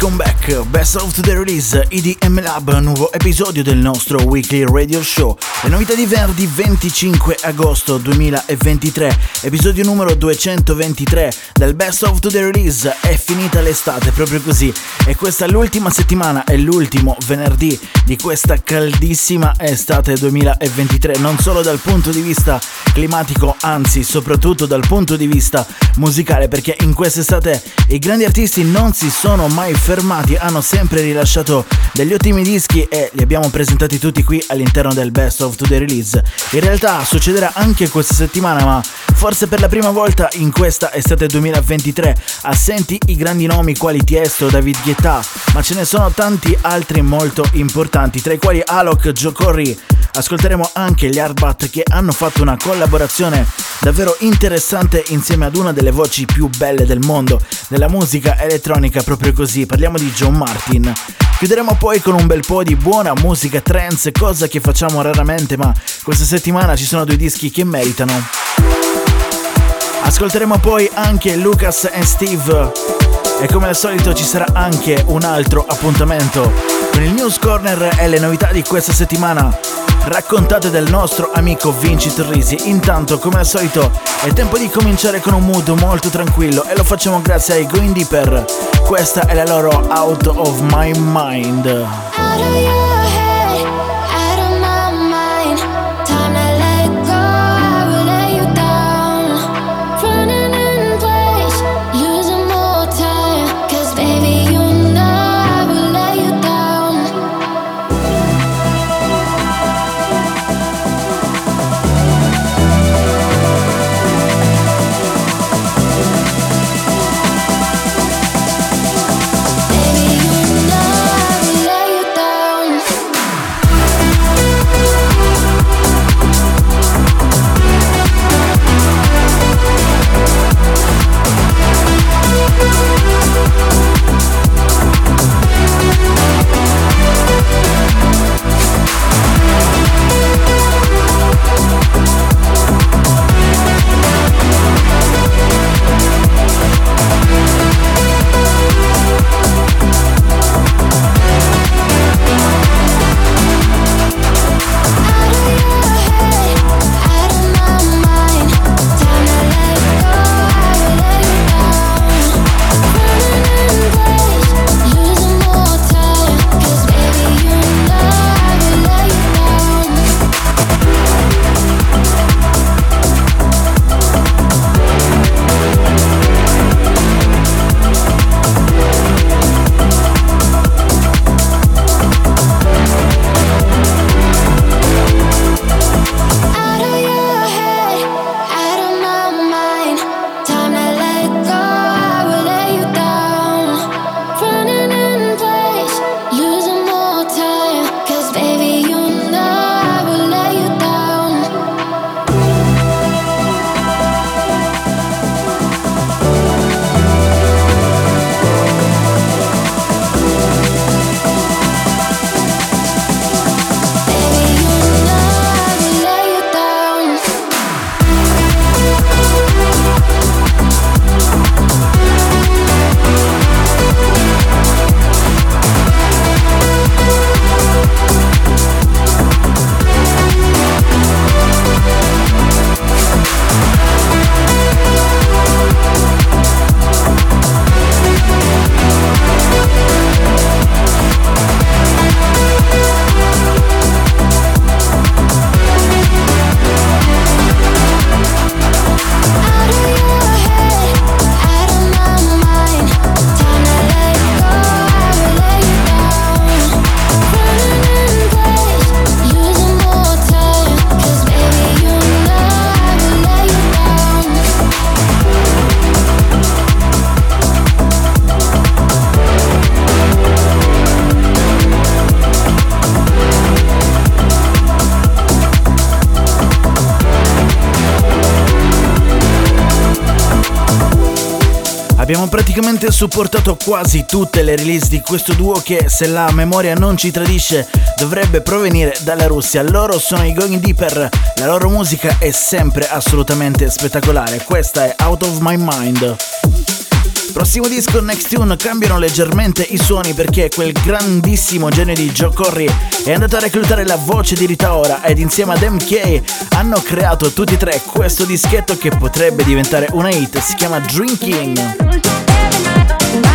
welcome back. Best of the release EDM Lab, nuovo episodio del nostro weekly radio show. Le novità di venerdì 25 agosto 2023, episodio numero 223 del Best of the release. È finita l'estate, proprio così. E questa è l'ultima settimana, è l'ultimo venerdì di questa caldissima estate 2023, non solo dal punto di vista climatico, anzi soprattutto dal punto di vista musicale, perché in quest'estate i grandi artisti non si sono mai fermati, hanno sempre rilasciato degli ottimi dischi e li abbiamo presentati tutti qui all'interno del Best of the Release. In realtà succederà anche questa settimana, ma forse per la prima volta in questa estate 2023 assenti i grandi nomi quali Tiesto, David Guetta, ma ce ne sono tanti altri molto importanti, tra i quali Alok, Joe Corey, ascolteremo anche gli Hardbat che hanno fatto una collaborazione davvero interessante insieme ad una delle voci più belle del mondo della musica elettronica proprio così. Parliamo di John Martin. Chiuderemo poi con un bel po' di buona musica trance cosa che facciamo raramente ma questa settimana ci sono due dischi che meritano. Ascolteremo poi anche Lucas e Steve. E come al solito ci sarà anche un altro appuntamento con il News Corner e le novità di questa settimana raccontate dal nostro amico Vinci Torrisi. Intanto, come al solito, è tempo di cominciare con un mood molto tranquillo e lo facciamo grazie ai Going Deeper. Questa è la loro Out of My Mind. Praticamente supportato quasi tutte le release di questo duo che, se la memoria non ci tradisce, dovrebbe provenire dalla Russia. Loro sono i Going Deeper, la loro musica è sempre assolutamente spettacolare. Questa è Out of My Mind. Prossimo disco Next Tune cambiano leggermente i suoni perché quel grandissimo genio di Joe Corry è andato a reclutare la voce di Rita Ora ed insieme ad MK hanno creato tutti e tre questo dischetto che potrebbe diventare una hit, si chiama Drinking. love.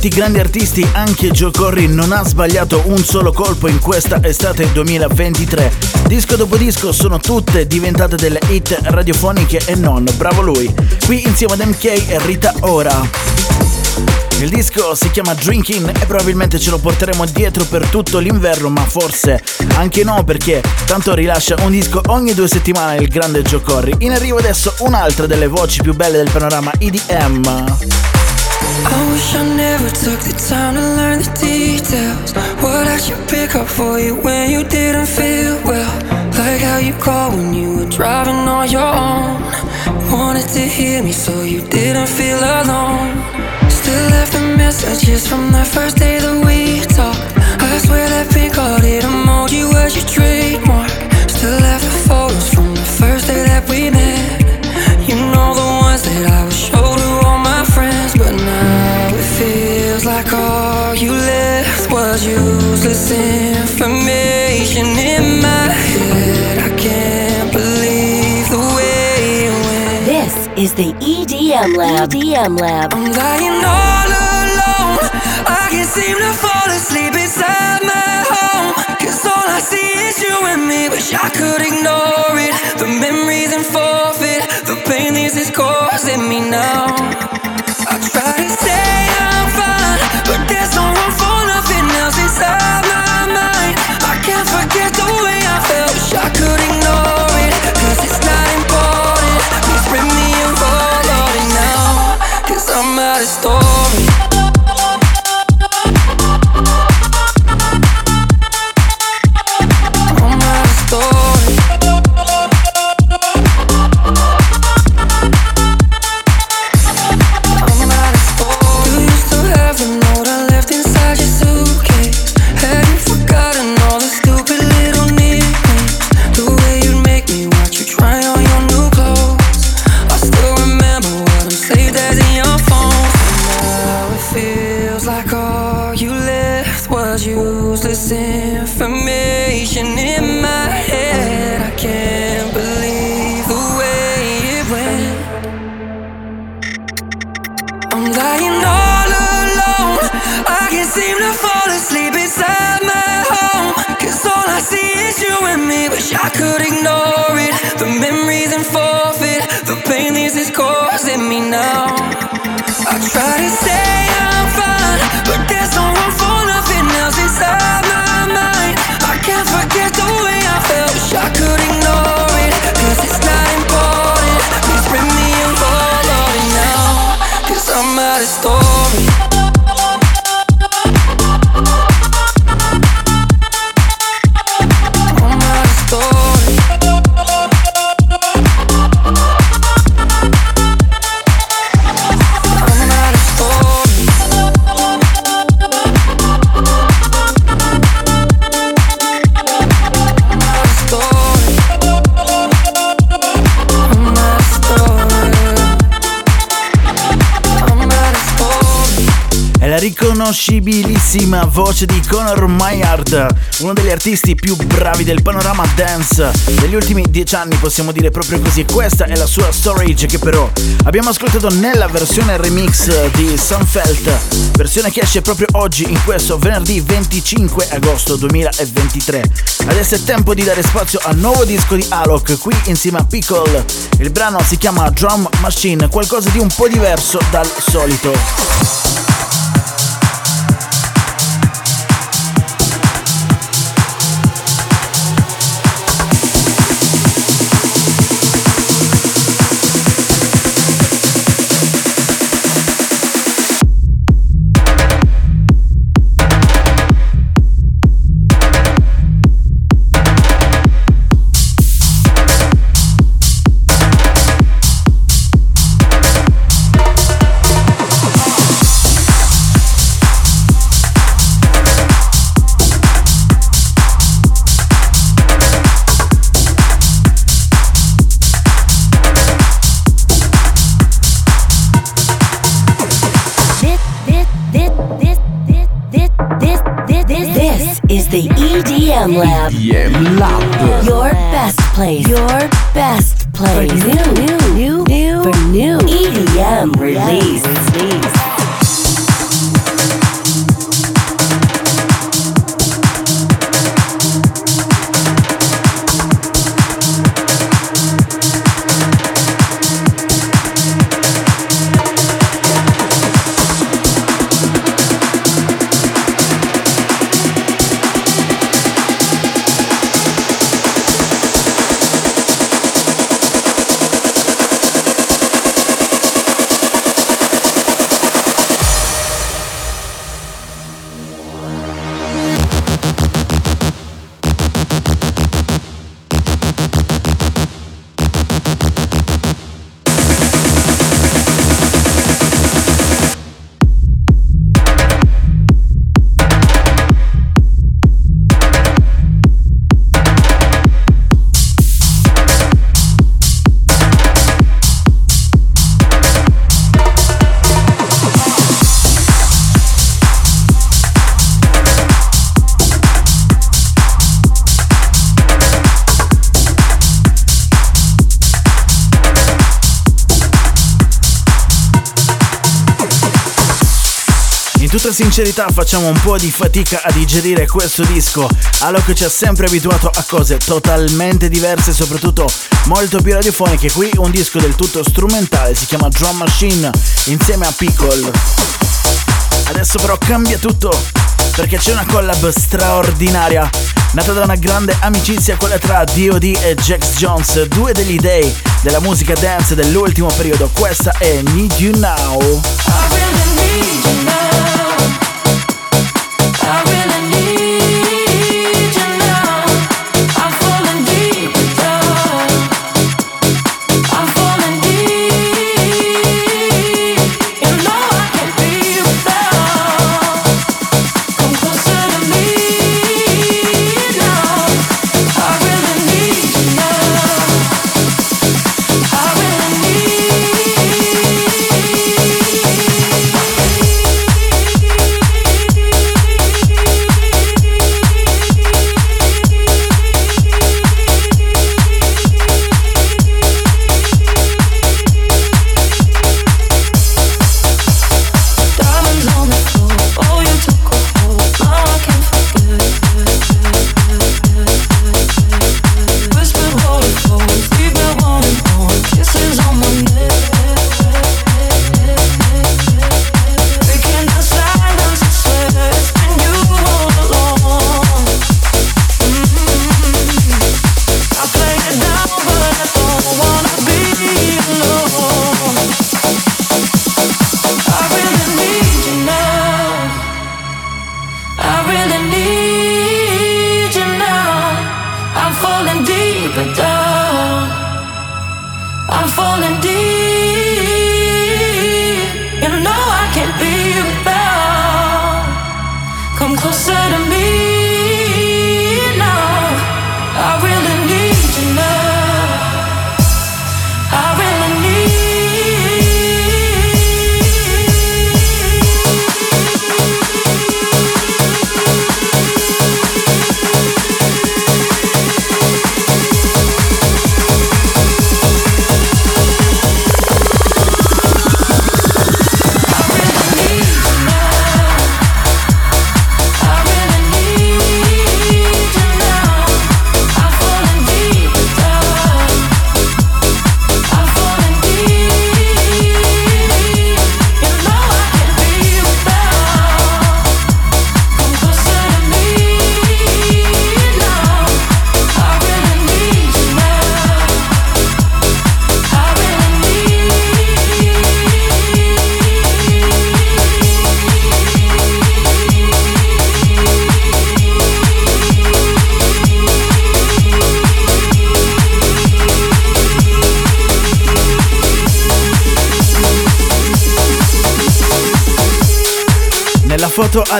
Tanti grandi artisti, anche Joe Corry non ha sbagliato un solo colpo in questa estate 2023. Disco dopo disco sono tutte diventate delle hit radiofoniche e non, bravo lui. Qui insieme ad MK e Rita Ora. Il disco si chiama Drinking e probabilmente ce lo porteremo dietro per tutto l'inverno, ma forse anche no perché tanto rilascia un disco ogni due settimane il grande Joe Corry. In arrivo adesso un'altra delle voci più belle del panorama EDM. I wish I never took the time to learn the details. What I should pick up for you when you didn't feel well. Like how you called when you were driving on your own. Wanted to hear me so you didn't feel alone. Still left the messages from the first day that we talked. I swear that pink hearted emoji was your trademark. EDM Lab. EDM Lab. I'm lying all alone. I can't seem to fall asleep inside my home. Cause all I see is you and me. Wish I could ignore it. The memories and forfeit. The pain this is causing me now. I try to say I'm fine. But there's no room for nothing else inside my riconoscibilissima voce di Conor Maynard, uno degli artisti più bravi del panorama dance degli ultimi dieci anni, possiamo dire proprio così. Questa è la sua storage che però abbiamo ascoltato nella versione remix di Sunfelt, versione che esce proprio oggi in questo venerdì 25 agosto 2023. Adesso è tempo di dare spazio al nuovo disco di Alok qui insieme a Pickle. Il brano si chiama Drum Machine, qualcosa di un po' diverso dal solito. EDM Lab. EDM Lab. Your best place. Your best place. For new, new, new, new, for new EDM release. In sincerità facciamo un po' di fatica a digerire questo disco, Alok ci ha sempre abituato a cose totalmente diverse, soprattutto molto più radiofoniche. Qui un disco del tutto strumentale, si chiama Drum Machine, insieme a Pickle. Adesso però cambia tutto, perché c'è una collab straordinaria, nata da una grande amicizia, quella tra D.O.D. e Jax Jones, due degli dei della musica dance dell'ultimo periodo. Questa è Need You Now.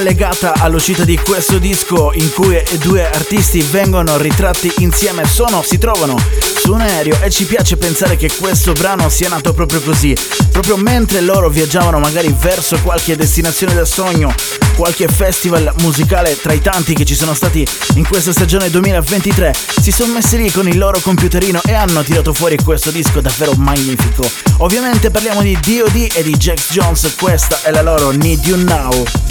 Allegata all'uscita di questo disco in cui due artisti vengono ritratti insieme sono, si trovano su un aereo e ci piace pensare che questo brano sia nato proprio così, proprio mentre loro viaggiavano magari verso qualche destinazione da sogno, qualche festival musicale tra i tanti che ci sono stati in questa stagione 2023, si sono messi lì con il loro computerino e hanno tirato fuori questo disco davvero magnifico. Ovviamente parliamo di DOD e di Jax Jones, questa è la loro Need You Now.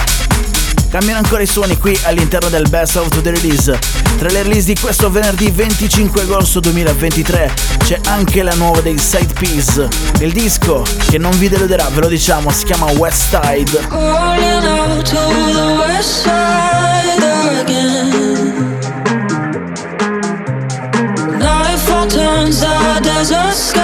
Cambiano ancora i suoni qui all'interno del Best of the Release. Tra le release di questo venerdì 25 agosto 2023 c'è anche la nuova dei Side Peas. Il disco che non vi deluderà, ve lo diciamo, si chiama West Side. turns the desert sky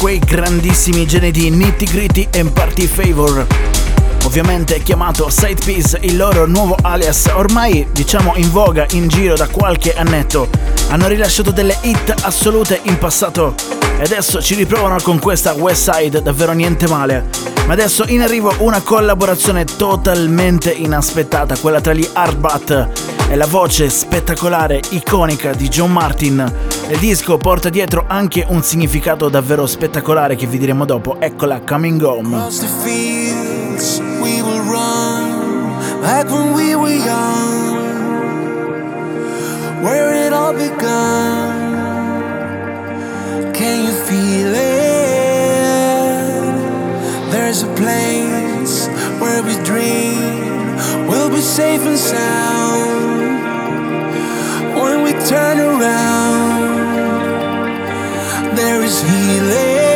quei grandissimi geni di Nitty Gritty e Party Favor. ovviamente chiamato Side Piece, il loro nuovo alias, ormai diciamo in voga in giro da qualche annetto. Hanno rilasciato delle hit assolute in passato e adesso ci riprovano con questa West Side, davvero niente male. Ma adesso in arrivo una collaborazione totalmente inaspettata, quella tra gli Hardbat e la voce spettacolare, iconica di John Martin. Il disco porta dietro anche un significato davvero spettacolare che vi diremo dopo. Eccola, Coming Home. Can you feel it? There's a place where we dream we'll be safe and sound when we turn around. There is healing.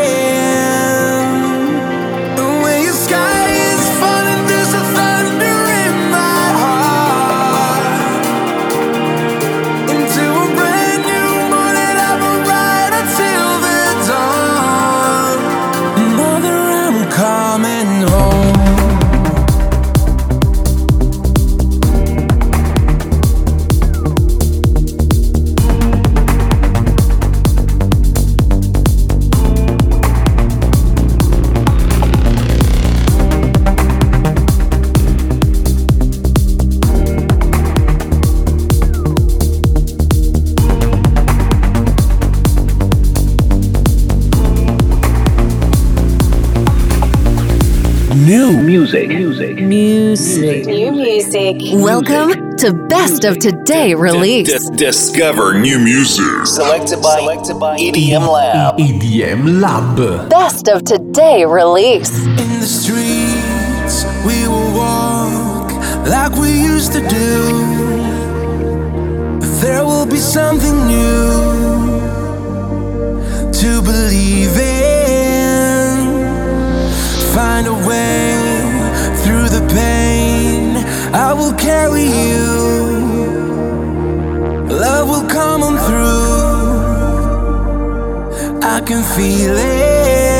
Music. Music. New music. Welcome to Best of Today release. Dis- discover new music. Selected by, Selected by EDM Lab. EDM Lab. Best of Today release. In the streets, we will walk like we used to do. There will be something new to believe in. Find a way through the pain. I will carry you. Love will come on through. I can feel it.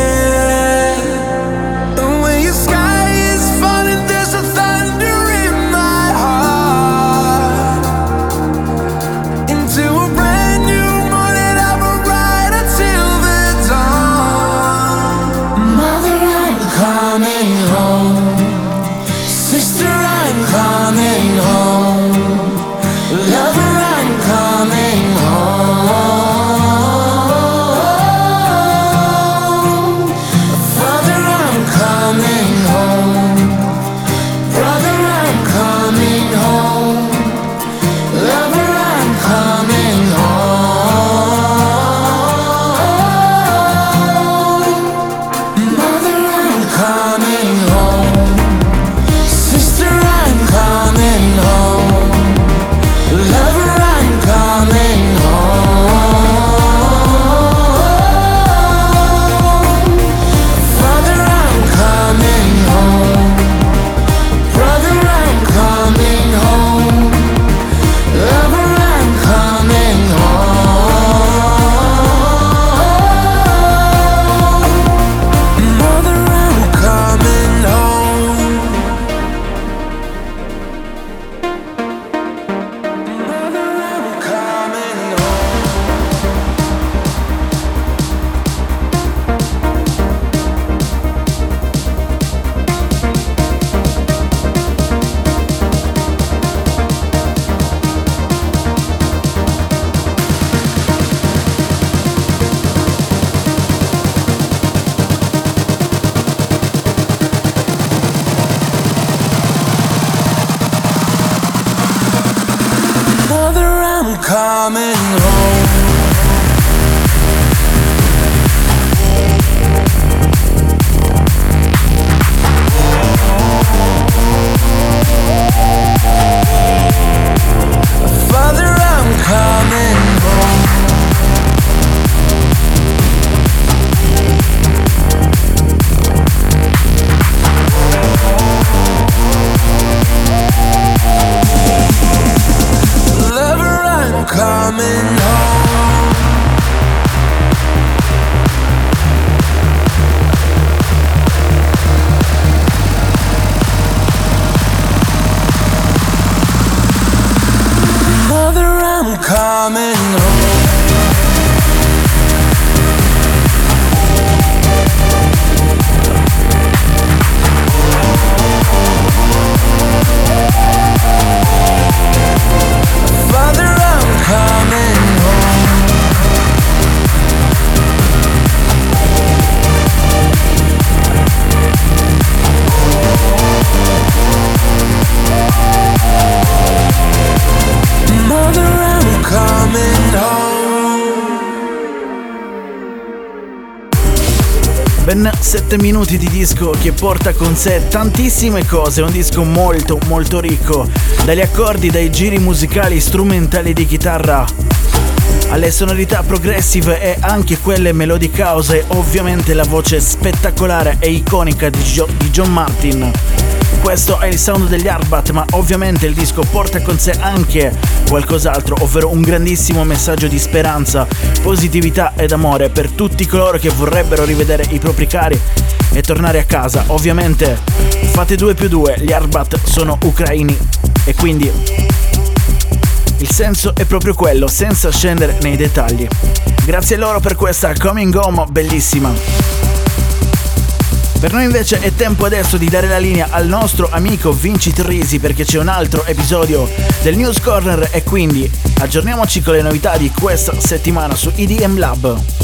Minuti di disco che porta con sé tantissime cose, un disco molto molto ricco, dagli accordi, dai giri musicali, strumentali di chitarra, alle sonorità progressive e anche quelle melodic house e ovviamente la voce spettacolare e iconica di, jo- di John Martin. Questo è il sound degli Arbat, ma ovviamente il disco porta con sé anche qualcos'altro, ovvero un grandissimo messaggio di speranza, positività ed amore per tutti coloro che vorrebbero rivedere i propri cari e tornare a casa. Ovviamente fate 2 più 2, gli Arbat sono ucraini e quindi il senso è proprio quello, senza scendere nei dettagli. Grazie loro per questa coming home bellissima. Per noi invece è tempo adesso di dare la linea al nostro amico Vinci Trisi perché c'è un altro episodio del News Corner e quindi aggiorniamoci con le novità di questa settimana su EDM Lab.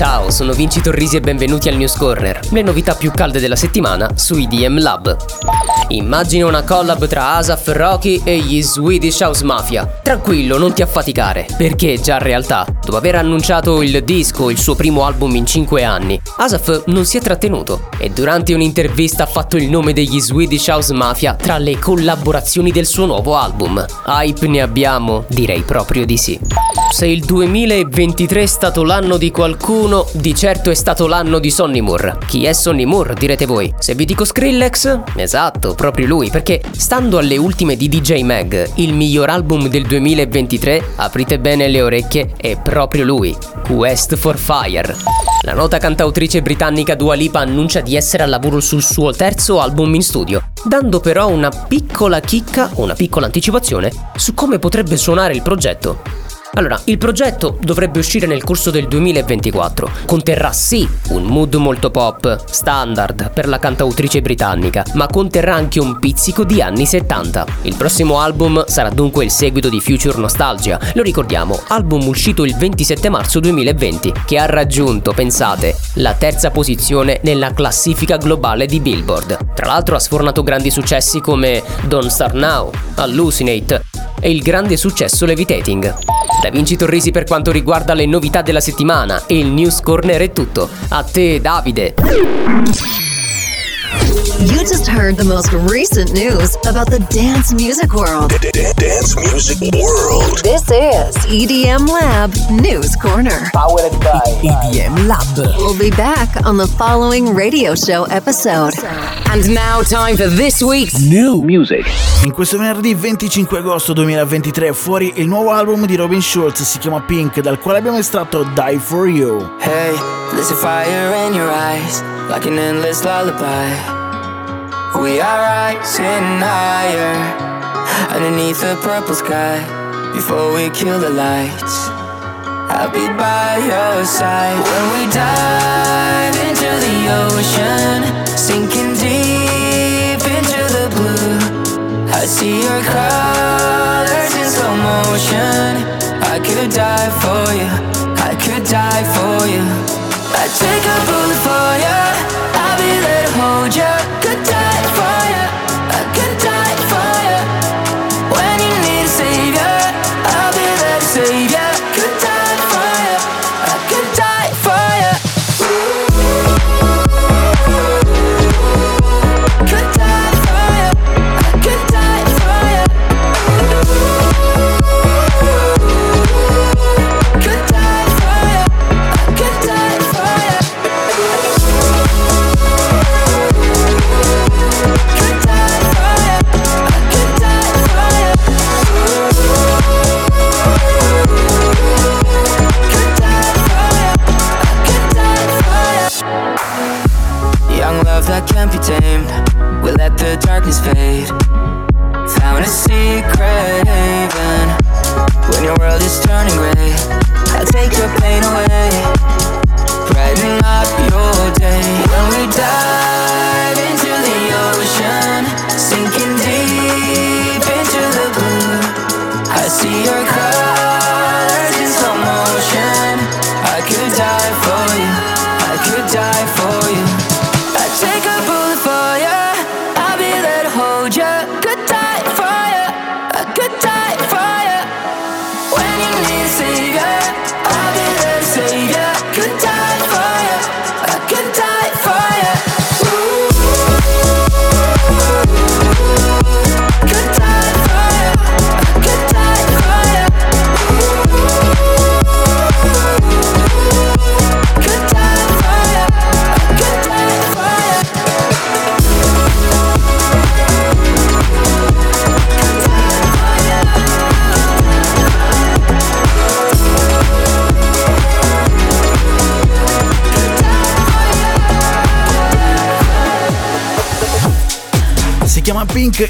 Ciao, sono Vinci Torrisi e benvenuti al News Corner, le novità più calde della settimana su IDM Lab. Immagina una collab tra Asaf Rocky e gli Swedish House Mafia. Tranquillo, non ti affaticare, perché già in realtà, dopo aver annunciato il disco, il suo primo album in 5 anni, Asaf non si è trattenuto e durante un'intervista ha fatto il nome degli Swedish House Mafia tra le collaborazioni del suo nuovo album. Hype ne abbiamo? Direi proprio di sì. Se il 2023 è stato l'anno di qualcuno, di certo è stato l'anno di Sonny Moore. Chi è Sonny Moore, direte voi? Se vi dico Skrillex? Esatto, proprio lui, perché stando alle ultime di DJ Mag, il miglior album del 2023, aprite bene le orecchie, è proprio lui, Quest for Fire. La nota cantautrice britannica Dua Lipa annuncia di essere al lavoro sul suo terzo album in studio, dando però una piccola chicca, una piccola anticipazione, su come potrebbe suonare il progetto. Allora, il progetto dovrebbe uscire nel corso del 2024. Conterrà sì un mood molto pop, standard per la cantautrice britannica, ma conterrà anche un pizzico di anni 70. Il prossimo album sarà dunque il seguito di Future Nostalgia. Lo ricordiamo, album uscito il 27 marzo 2020, che ha raggiunto, pensate, la terza posizione nella classifica globale di Billboard. Tra l'altro ha sfornato grandi successi come Don't Start Now, Hallucinate e il grande successo Levitating. Da Vinci Torrisi per quanto riguarda le novità della settimana e il News Corner è tutto. A te Davide! You just heard the most recent news about the dance music world. Dance music world. This is EDM Lab News Corner. Powered by EDM Lab. We'll be back on the following radio show episode. And now, time for this week's new music. In questo venerdì 25 agosto 2023 è fuori il nuovo album di Robin Schulz, si chiama Pink, dal quale abbiamo estratto Die For You. Hey, there's a fire in your eyes, like an endless lullaby. We are rising higher, underneath the purple sky. Before we kill the lights, I'll be by your side. When we dive into the ocean, sinking deep into the blue. I see your colors in slow motion. I could die for you, I could die for you. I'd take a bullet for you, hold you. darkness fade. Found a secret haven. When your world is turning gray I'll take your pain away. Brighten up your day. When we die.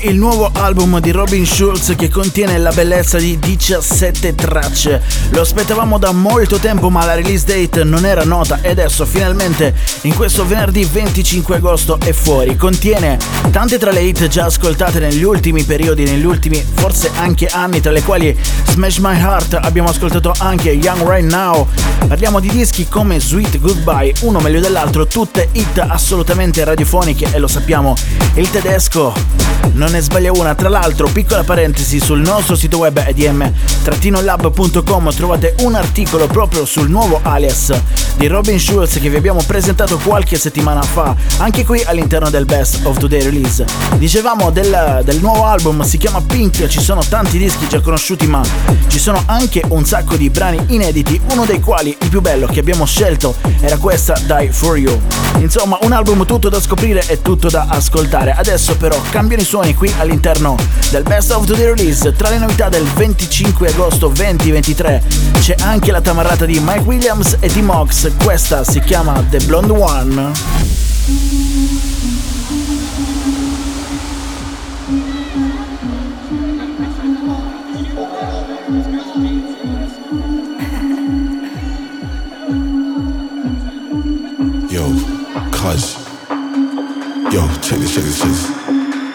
Il nuovo album di Robin Schulz che contiene la bellezza di 17 tracce. Lo aspettavamo da molto tempo ma la release date non era nota e adesso finalmente in questo venerdì 25 agosto è fuori. Contiene tante tra le hit già ascoltate negli ultimi periodi, negli ultimi forse anche anni, tra le quali Smash My Heart, abbiamo ascoltato anche Young Right Now. Parliamo di dischi come Sweet Goodbye, uno meglio dell'altro, tutte hit assolutamente radiofoniche e lo sappiamo, il tedesco non ne sbaglia una. Tra l'altro, piccola parentesi, sul nostro sito web edm-lab.com trovate un articolo proprio sul nuovo alias di Robin Schulz che vi abbiamo presentato qualche settimana fa, anche qui all'interno del Best of Today Release. Dicevamo del, del nuovo album, si chiama Pink, ci sono tanti dischi già conosciuti, ma ci sono anche un sacco di brani inediti, uno dei quali, il più bello che abbiamo scelto, era questa Die For You. Insomma, un album tutto da scoprire e tutto da ascoltare. Adesso però cambiano i suoni qui all'interno del Best of the Release. Tra le novità del 25 agosto 2023 c'è anche la tamarrata di Mike Williams e di Mox. Questa si chiama The Blonde One. Yo, cuz. Yo, check this, check this, check this.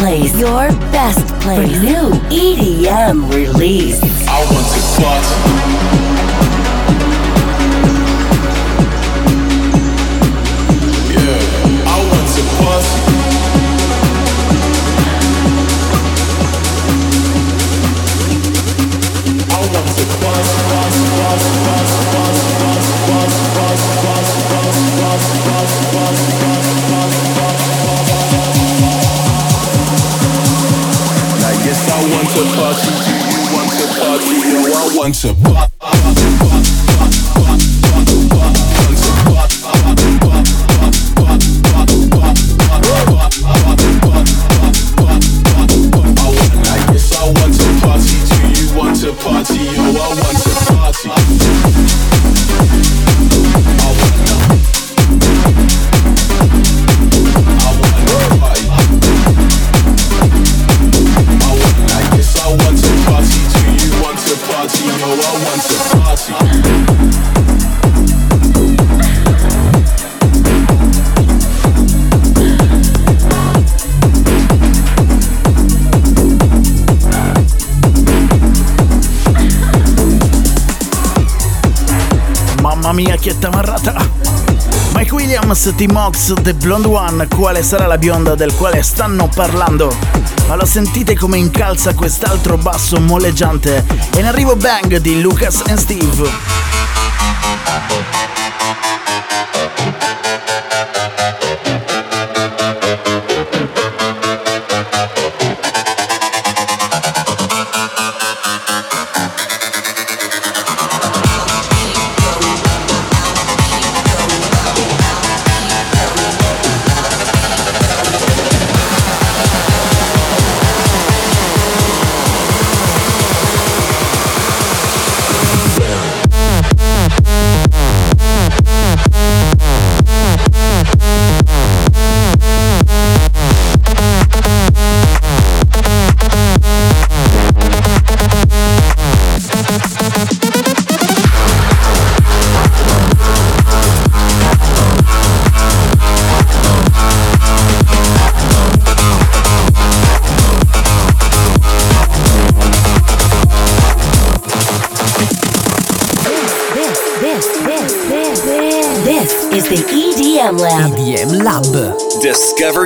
Place. Your best place. New EDM release. I want to party. bunch T-Mox, The Blonde One, quale sarà la bionda del quale stanno parlando? Ma lo sentite come incalza quest'altro basso molleggiante? E in arrivo Bang di Lucas and Steve.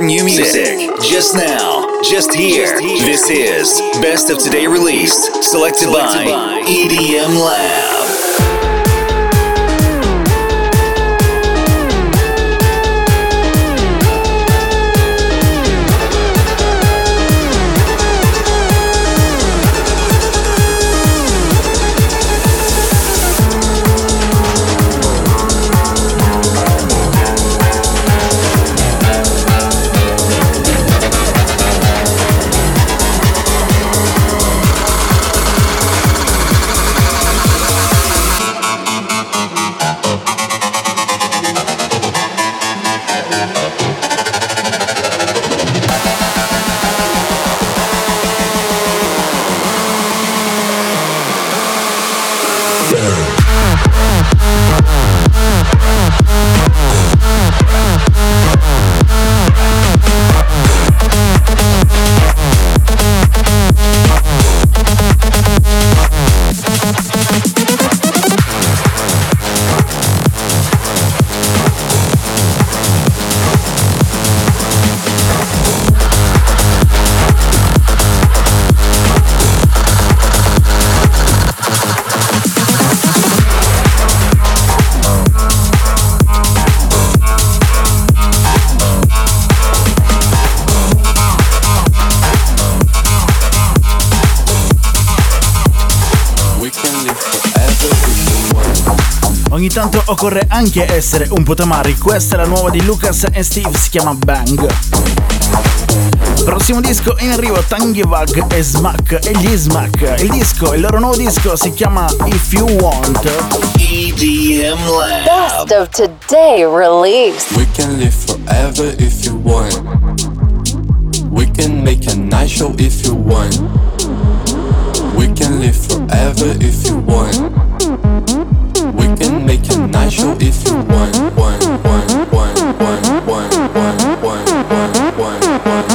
New music just now, just here. This is Best of Today released, selected by EDM Lab. Ogni tanto occorre anche essere un po' tamari, questa è la nuova di Lucas e Steve, si chiama Bang. Prossimo disco in arrivo Tangivag e Smack e gli Smack. Il disco, il loro nuovo disco si chiama If You Want. EDM Lab. Best of today release. We can live forever if you want. We can make a nice show if you want. We can live forever if you want. We can make a nice show if you want. Want, want, want, want, want, want, want, want, want, want, want,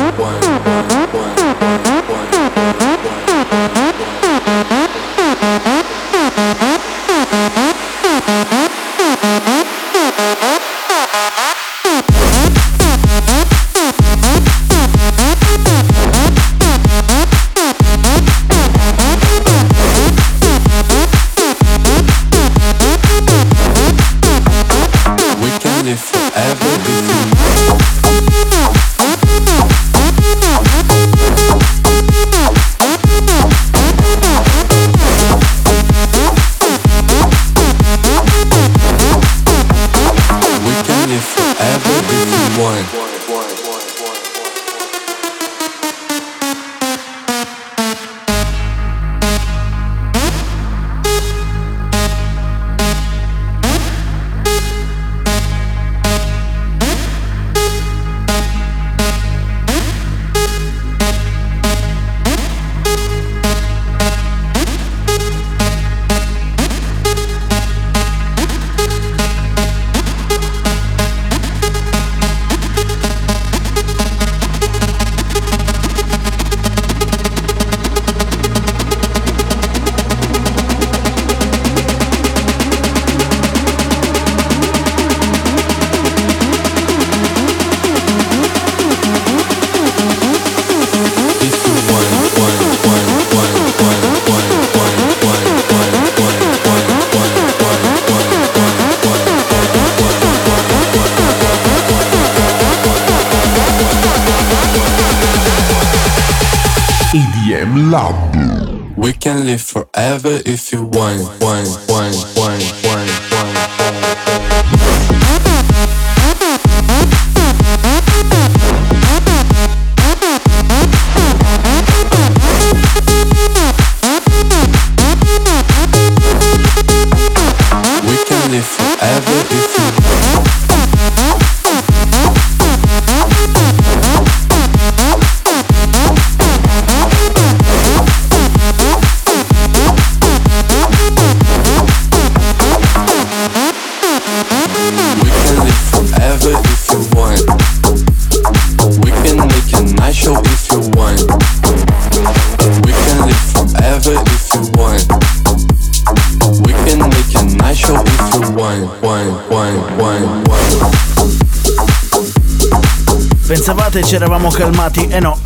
calmati? E no,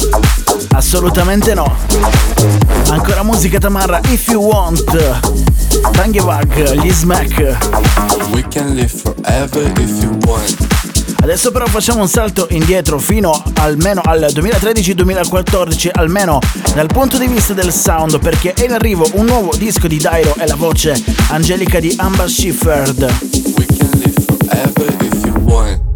assolutamente no. Ancora musica tamarra If You Want. Tangy Wag, gli smack. We can live forever if you want. Adesso però facciamo un salto indietro fino almeno al 2013-2014, almeno dal punto di vista del sound, perché è in arrivo un nuovo disco di Dairo e la voce angelica di Amber Shifford. We can live forever if you want.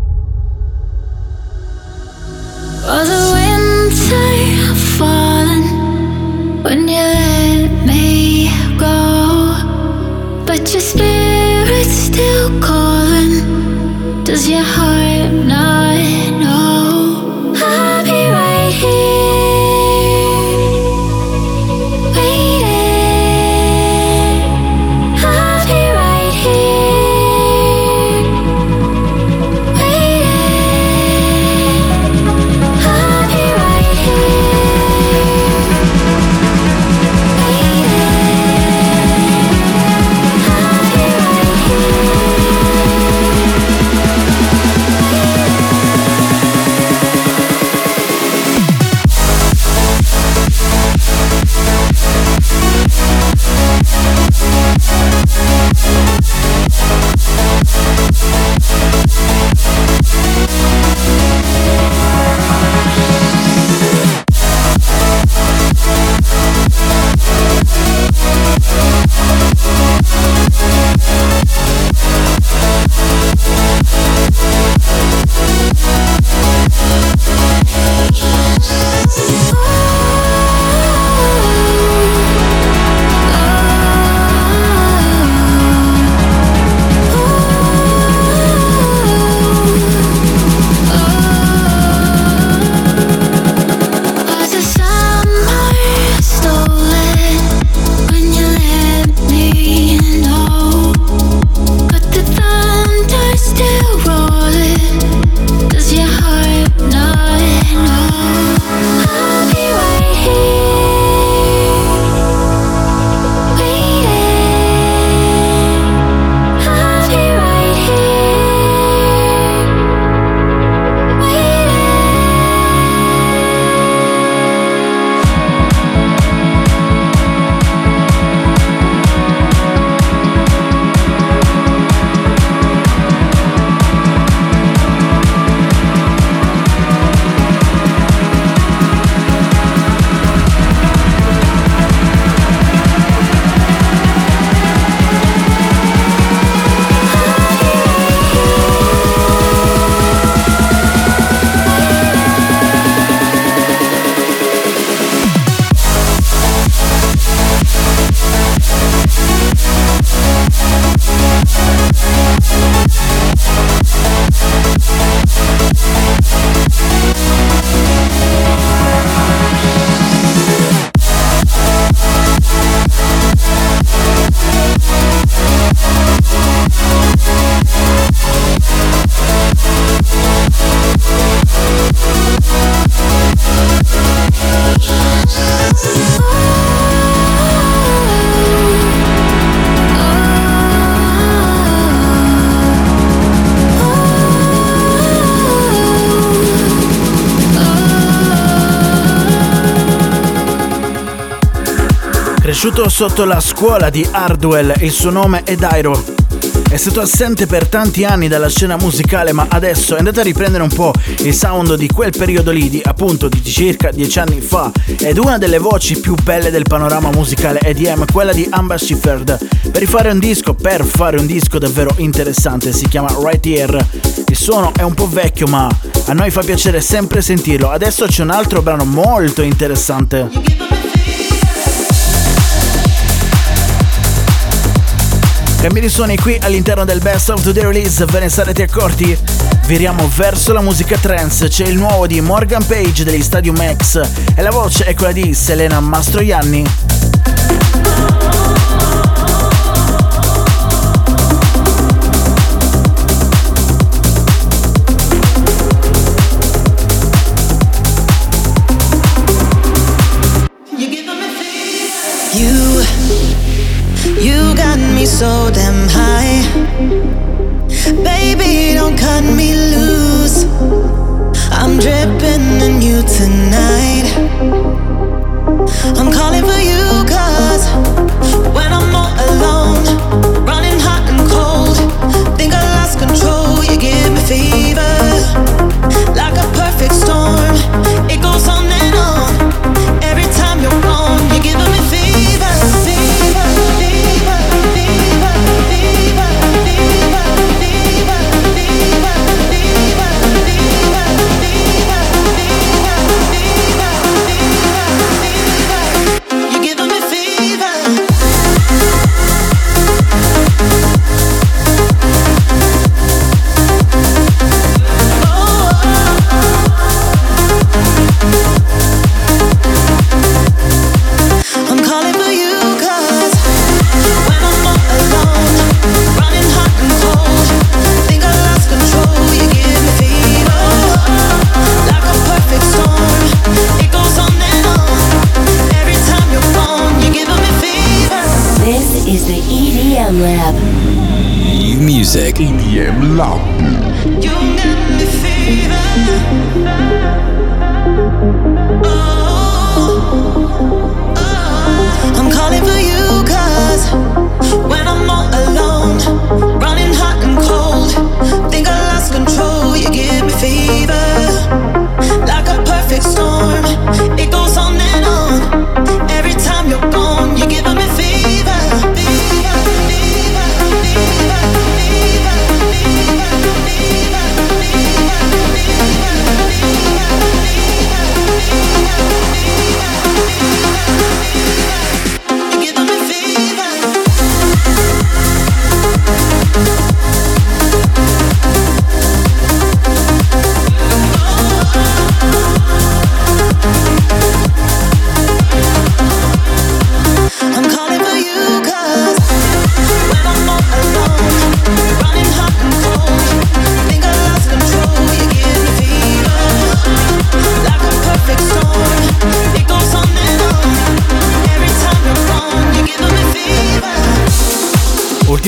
Does your heart not know? I'll be right here, We'll be right. Sotto la scuola di Hardwell, il suo nome è Dairo. È stato assente per tanti anni dalla scena musicale, ma adesso è andato a riprendere un po' il sound di quel periodo lì, di appunto di circa dieci anni fa. Ed una delle voci più belle del panorama musicale EDM, quella di Amber Shifford. Per rifare un disco, per fare un disco davvero interessante, si chiama Right Here. Il suono è un po' vecchio, ma a noi fa piacere sempre sentirlo. Adesso c'è un altro brano molto interessante. Cambi di suoni qui all'interno del Best of the Release, ve ne sarete accorti? Viriamo verso la musica trance, c'è il nuovo di Morgan Page degli Stadium X e la voce è quella di Selena Mastroianni. So damn high. Baby, don't cut me loose. I'm dripping in you tonight. I'm calling for you cause when I'm all alone, running hot and cold, think I lost control. You give me fever PM Labu.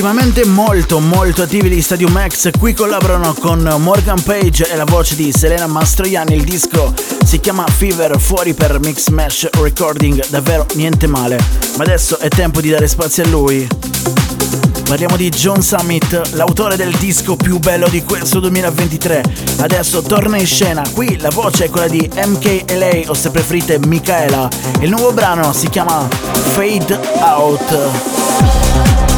Ultimamente molto molto attivi gli Stadium X, qui collaborano con Morgan Page e la voce di Selena Mastroianni, il disco si chiama Fever, fuori per Mix Mesh Recording, davvero niente male, ma adesso è tempo di dare spazio a lui. Parliamo di John Summit, l'autore del disco più bello di questo 2023. Adesso torna in scena, qui la voce è quella di MKLA o se preferite Michaela. Il nuovo brano si chiama Fade Out.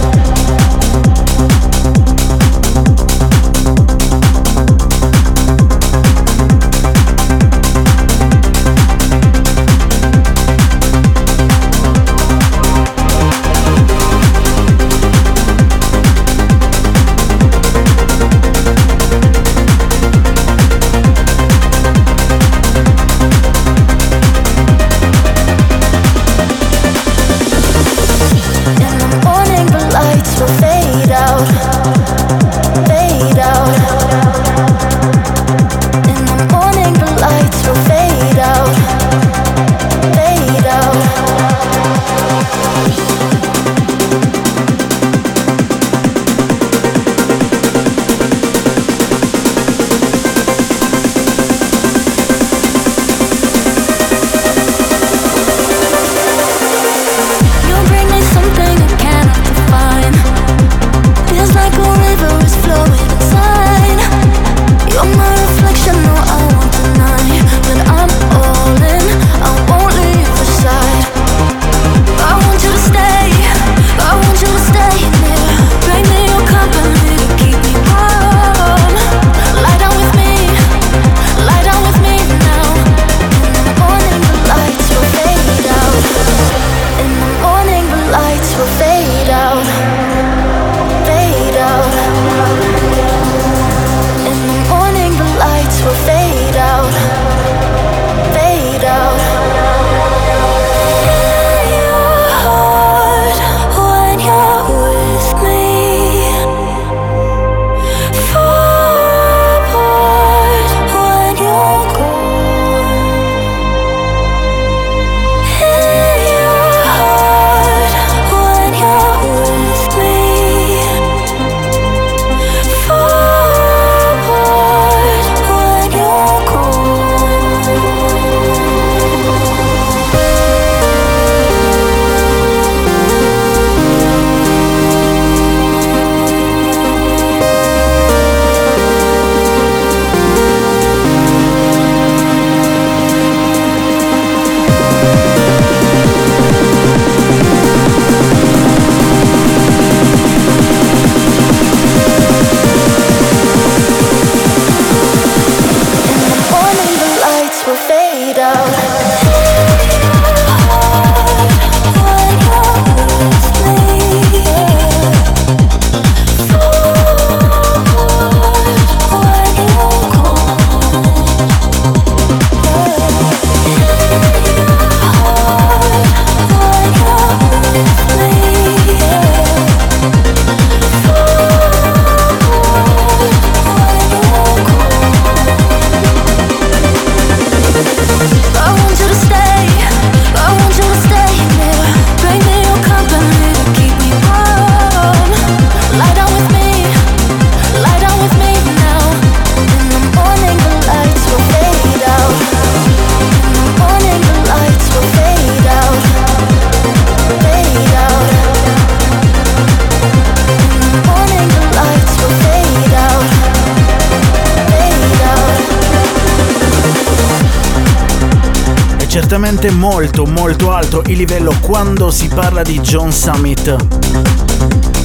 Certamente molto molto alto il livello quando si parla di John Summit.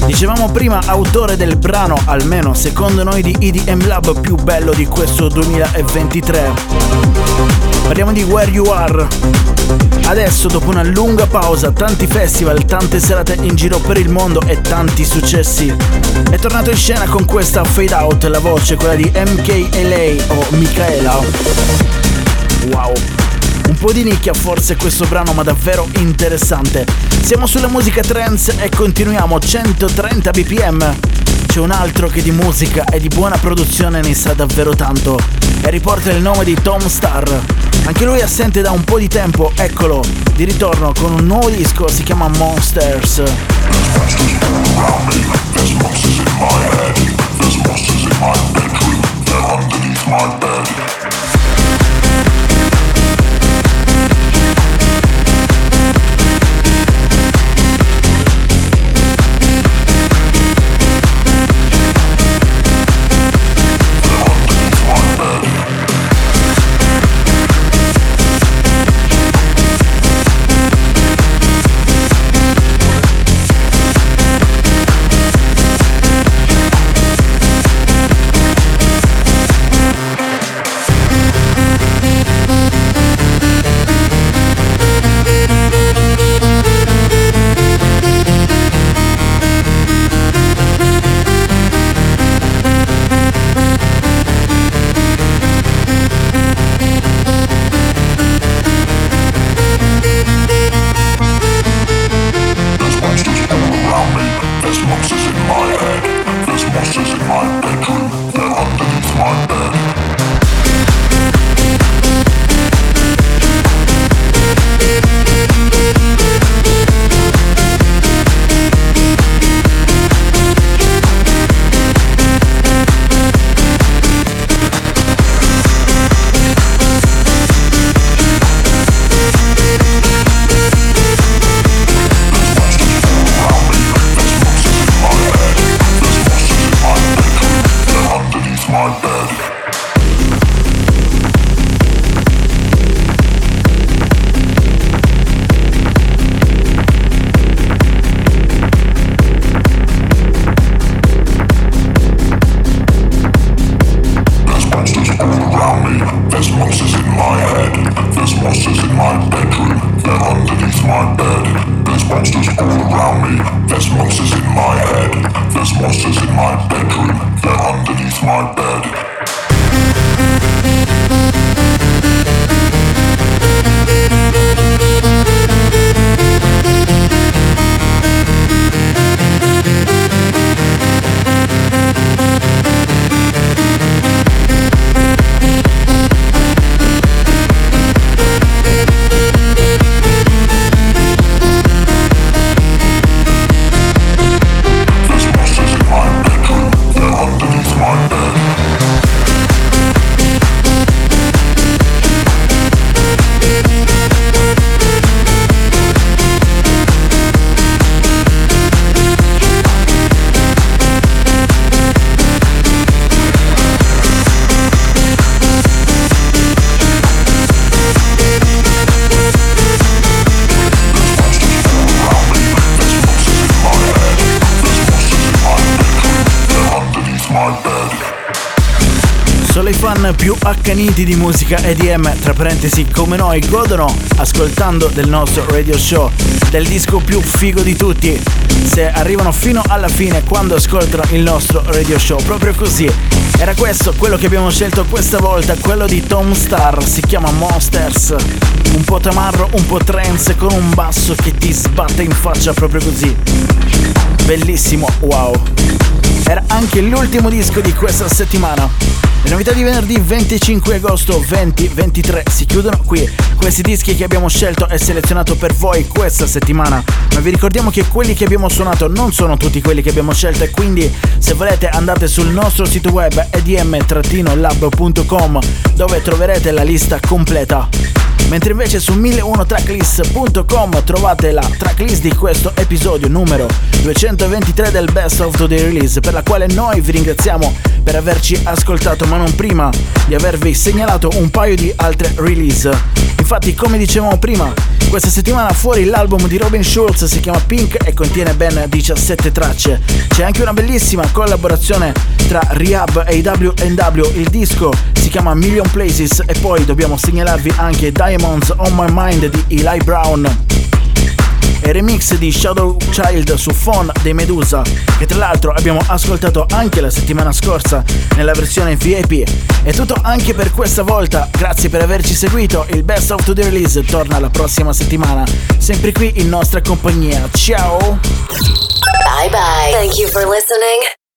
Dicevamo prima autore del brano, almeno secondo noi di EDM Lab più bello di questo 2023. Parliamo di Where You Are. Adesso dopo una lunga pausa, tanti festival, tante serate in giro per il mondo e tanti successi, è tornato in scena con questa fade out, la voce, quella di MKLA o Michaela. Wow. Un po' di nicchia forse questo brano, ma davvero interessante. Siamo sulla musica trance e continuiamo 130 bpm. C'è un altro che di musica e di buona produzione ne sa davvero tanto e riporta il nome di Tom Starr. Anche lui assente da un po' di tempo, eccolo, di ritorno con un nuovo disco, si chiama Monsters. My bed. There's monsters in my head. There's monsters in my bedroom. Più accaniti di musica EDM, tra parentesi come noi, godono ascoltando del nostro radio show, del disco più figo di tutti. Se arrivano fino alla fine quando ascoltano il nostro radio show, proprio così. Era questo quello che abbiamo scelto questa volta, quello di Tom Star, si chiama Monsters. Un po' tamarro, un po' trance con un basso che ti sbatte in faccia proprio così. Bellissimo, wow. Era anche l'ultimo disco di questa settimana. Le novità di venerdì 25 agosto 2023 si chiudono qui. Questi dischi che abbiamo scelto e selezionato per voi questa settimana. Ma vi ricordiamo che quelli che abbiamo suonato non sono tutti quelli che abbiamo scelto e quindi se volete andate sul nostro sito web edm-lab.com dove troverete la lista completa mentre invece su 1001tracklist.com trovate la tracklist di questo episodio numero 223 del Best of the Release per la quale noi vi ringraziamo per averci ascoltato ma non prima di avervi segnalato un paio di altre release Infatti, come dicevamo prima, questa settimana fuori l'album di Robin Schulz si chiama Pink e contiene ben 17 tracce. C'è anche una bellissima collaborazione tra Rehab e WW, il disco si chiama Million Places e poi dobbiamo segnalarvi anche Diamonds on My Mind di Eli Brown e remix di Shadow Child su Phone dei Medusa, che tra l'altro abbiamo ascoltato anche la settimana scorsa nella versione VIP. È tutto anche per questa volta, grazie per averci seguito, il Best of the Release torna la prossima settimana, sempre qui in nostra compagnia. Ciao! Bye bye. Thank you for listening.